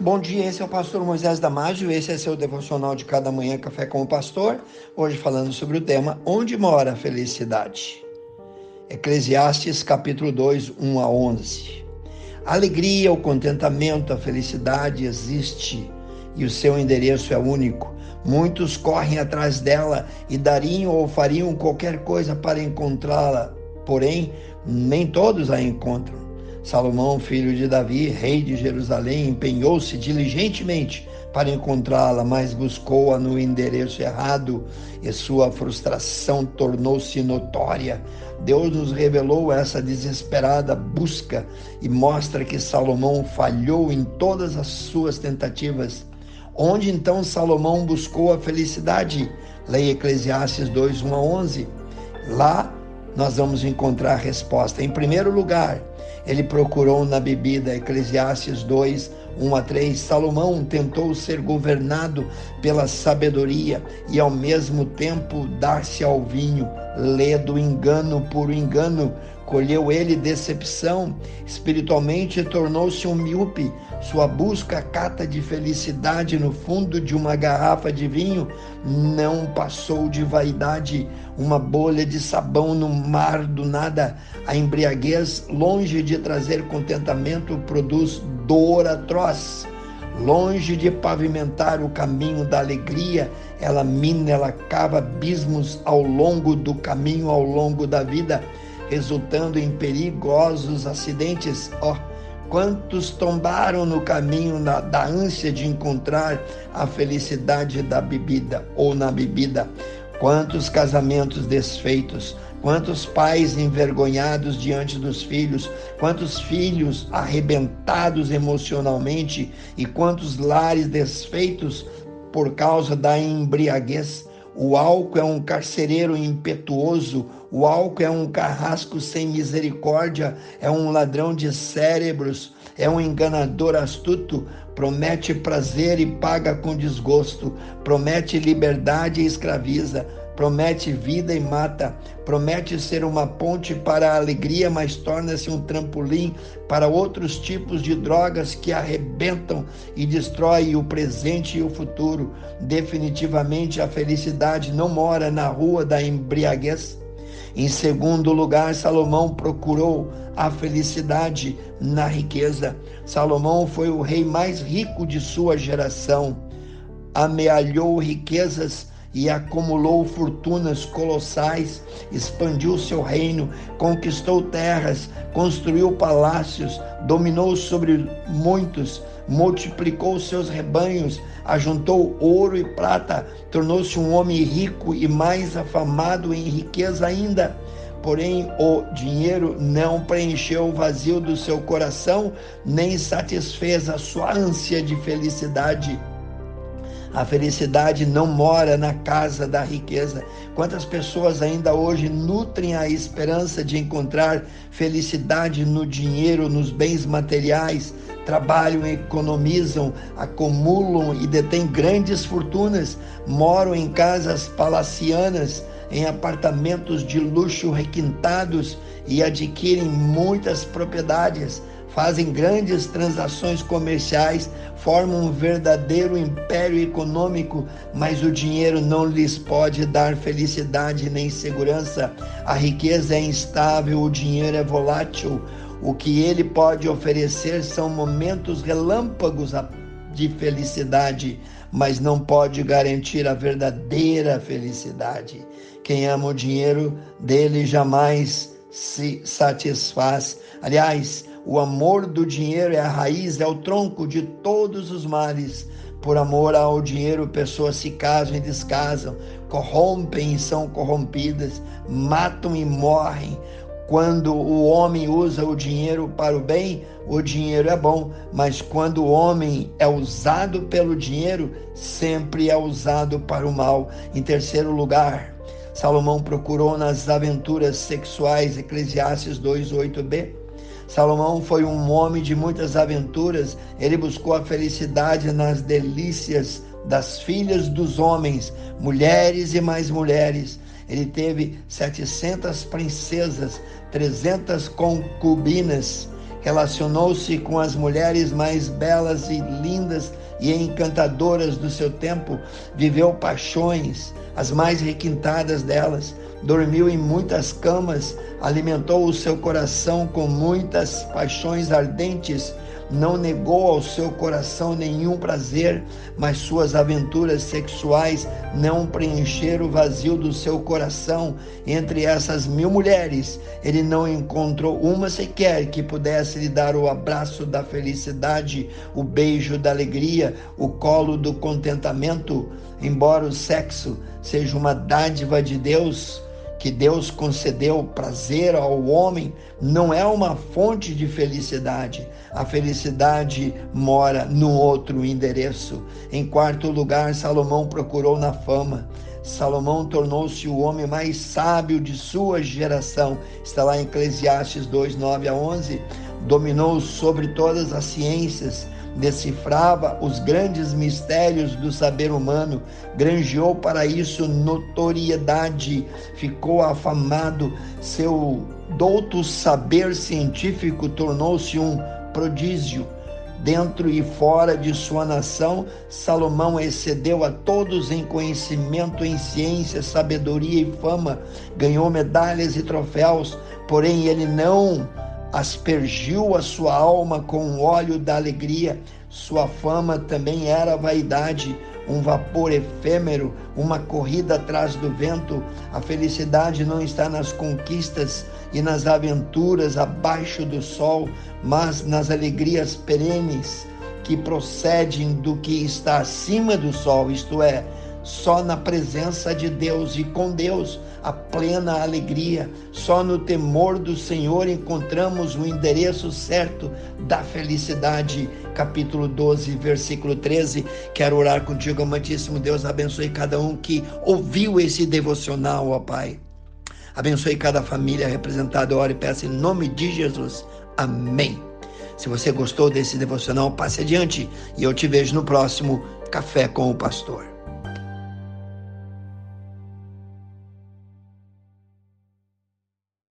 Bom dia, esse é o pastor Moisés Damásio, esse é seu devocional de cada manhã Café com o Pastor, hoje falando sobre o tema Onde mora a felicidade? Eclesiastes capítulo 2, 1 a 11. A alegria, o contentamento, a felicidade existe e o seu endereço é único. Muitos correm atrás dela e dariam ou fariam qualquer coisa para encontrá-la, porém, nem todos a encontram. Salomão, filho de Davi, rei de Jerusalém, empenhou-se diligentemente para encontrá-la, mas buscou-a no endereço errado e sua frustração tornou-se notória. Deus nos revelou essa desesperada busca e mostra que Salomão falhou em todas as suas tentativas. Onde então Salomão buscou a felicidade? Leia Eclesiastes 2, 1 a 11. Lá nós vamos encontrar a resposta. Em primeiro lugar, ele procurou na bebida, Eclesiastes 2, 1 a 3. Salomão tentou ser governado pela sabedoria e ao mesmo tempo dar-se ao vinho, ledo engano por engano, colheu ele decepção, espiritualmente tornou-se um míope. Sua busca cata de felicidade no fundo de uma garrafa de vinho não passou de vaidade, uma bolha de sabão no mar do nada. A embriaguez, longe de trazer contentamento, produz dor atroz. Longe de pavimentar o caminho da alegria, ela mina, ela cava abismos ao longo do caminho, ao longo da vida resultando em perigosos acidentes. Oh, quantos tombaram no caminho na, da ânsia de encontrar a felicidade da bebida ou na bebida? Quantos casamentos desfeitos, quantos pais envergonhados diante dos filhos, quantos filhos arrebentados emocionalmente e quantos lares desfeitos por causa da embriaguez. O álcool é um carcereiro impetuoso, o álcool é um carrasco sem misericórdia, é um ladrão de cérebros, é um enganador astuto, promete prazer e paga com desgosto, promete liberdade e escraviza, promete vida e mata, promete ser uma ponte para a alegria, mas torna-se um trampolim para outros tipos de drogas que arrebentam e destroem o presente e o futuro. Definitivamente a felicidade não mora na rua da embriaguez. Em segundo lugar, Salomão procurou a felicidade na riqueza. Salomão foi o rei mais rico de sua geração. Amealhou riquezas e acumulou fortunas colossais, expandiu seu reino, conquistou terras, construiu palácios, dominou sobre muitos, multiplicou seus rebanhos, ajuntou ouro e prata, tornou-se um homem rico e mais afamado em riqueza ainda. Porém, o dinheiro não preencheu o vazio do seu coração, nem satisfez a sua ânsia de felicidade. A felicidade não mora na casa da riqueza. Quantas pessoas ainda hoje nutrem a esperança de encontrar felicidade no dinheiro, nos bens materiais, trabalham, economizam, acumulam e detêm grandes fortunas, moram em casas palacianas, em apartamentos de luxo requintados e adquirem muitas propriedades fazem grandes transações comerciais, formam um verdadeiro império econômico, mas o dinheiro não lhes pode dar felicidade nem segurança. A riqueza é instável, o dinheiro é volátil. O que ele pode oferecer são momentos relâmpagos de felicidade, mas não pode garantir a verdadeira felicidade. Quem ama o dinheiro dele jamais se satisfaz. Aliás, o amor do dinheiro é a raiz, é o tronco de todos os males. Por amor ao dinheiro, pessoas se casam e descasam, corrompem e são corrompidas, matam e morrem. Quando o homem usa o dinheiro para o bem, o dinheiro é bom, mas quando o homem é usado pelo dinheiro, sempre é usado para o mal. Em terceiro lugar, Salomão procurou nas aventuras sexuais, Eclesiastes 2:8b Salomão foi um homem de muitas aventuras, ele buscou a felicidade nas delícias das filhas dos homens, mulheres e mais mulheres. Ele teve 700 princesas, 300 concubinas, relacionou-se com as mulheres mais belas e lindas e encantadoras do seu tempo, viveu paixões, as mais requintadas delas, dormiu em muitas camas, alimentou o seu coração com muitas paixões ardentes, não negou ao seu coração nenhum prazer, mas suas aventuras sexuais não preencheram o vazio do seu coração. Entre essas mil mulheres, ele não encontrou uma sequer que pudesse lhe dar o abraço da felicidade, o beijo da alegria, o colo do contentamento. Embora o sexo seja uma dádiva de Deus, que Deus concedeu prazer ao homem não é uma fonte de felicidade. A felicidade mora no outro endereço. Em quarto lugar, Salomão procurou na fama. Salomão tornou-se o homem mais sábio de sua geração. Está lá em Eclesiastes 2, 9 a 11. Dominou sobre todas as ciências, decifrava os grandes mistérios do saber humano, granjeou para isso notoriedade, ficou afamado, seu douto saber científico tornou-se um prodígio. Dentro e fora de sua nação, Salomão excedeu a todos em conhecimento, em ciência, sabedoria e fama, ganhou medalhas e troféus, porém ele não aspergiu a sua alma com o óleo da alegria. Sua fama também era vaidade, um vapor efêmero, uma corrida atrás do vento. A felicidade não está nas conquistas e nas aventuras abaixo do sol, mas nas alegrias perenes que procedem do que está acima do sol, isto é, só na presença de Deus e com Deus a plena alegria. Só no temor do Senhor encontramos o endereço certo da felicidade. Capítulo 12, versículo 13. Quero orar contigo, amantíssimo Deus. Abençoe cada um que ouviu esse devocional, ó Pai. Abençoe cada família representada. Ore e peça em nome de Jesus. Amém. Se você gostou desse devocional, passe adiante e eu te vejo no próximo Café com o Pastor.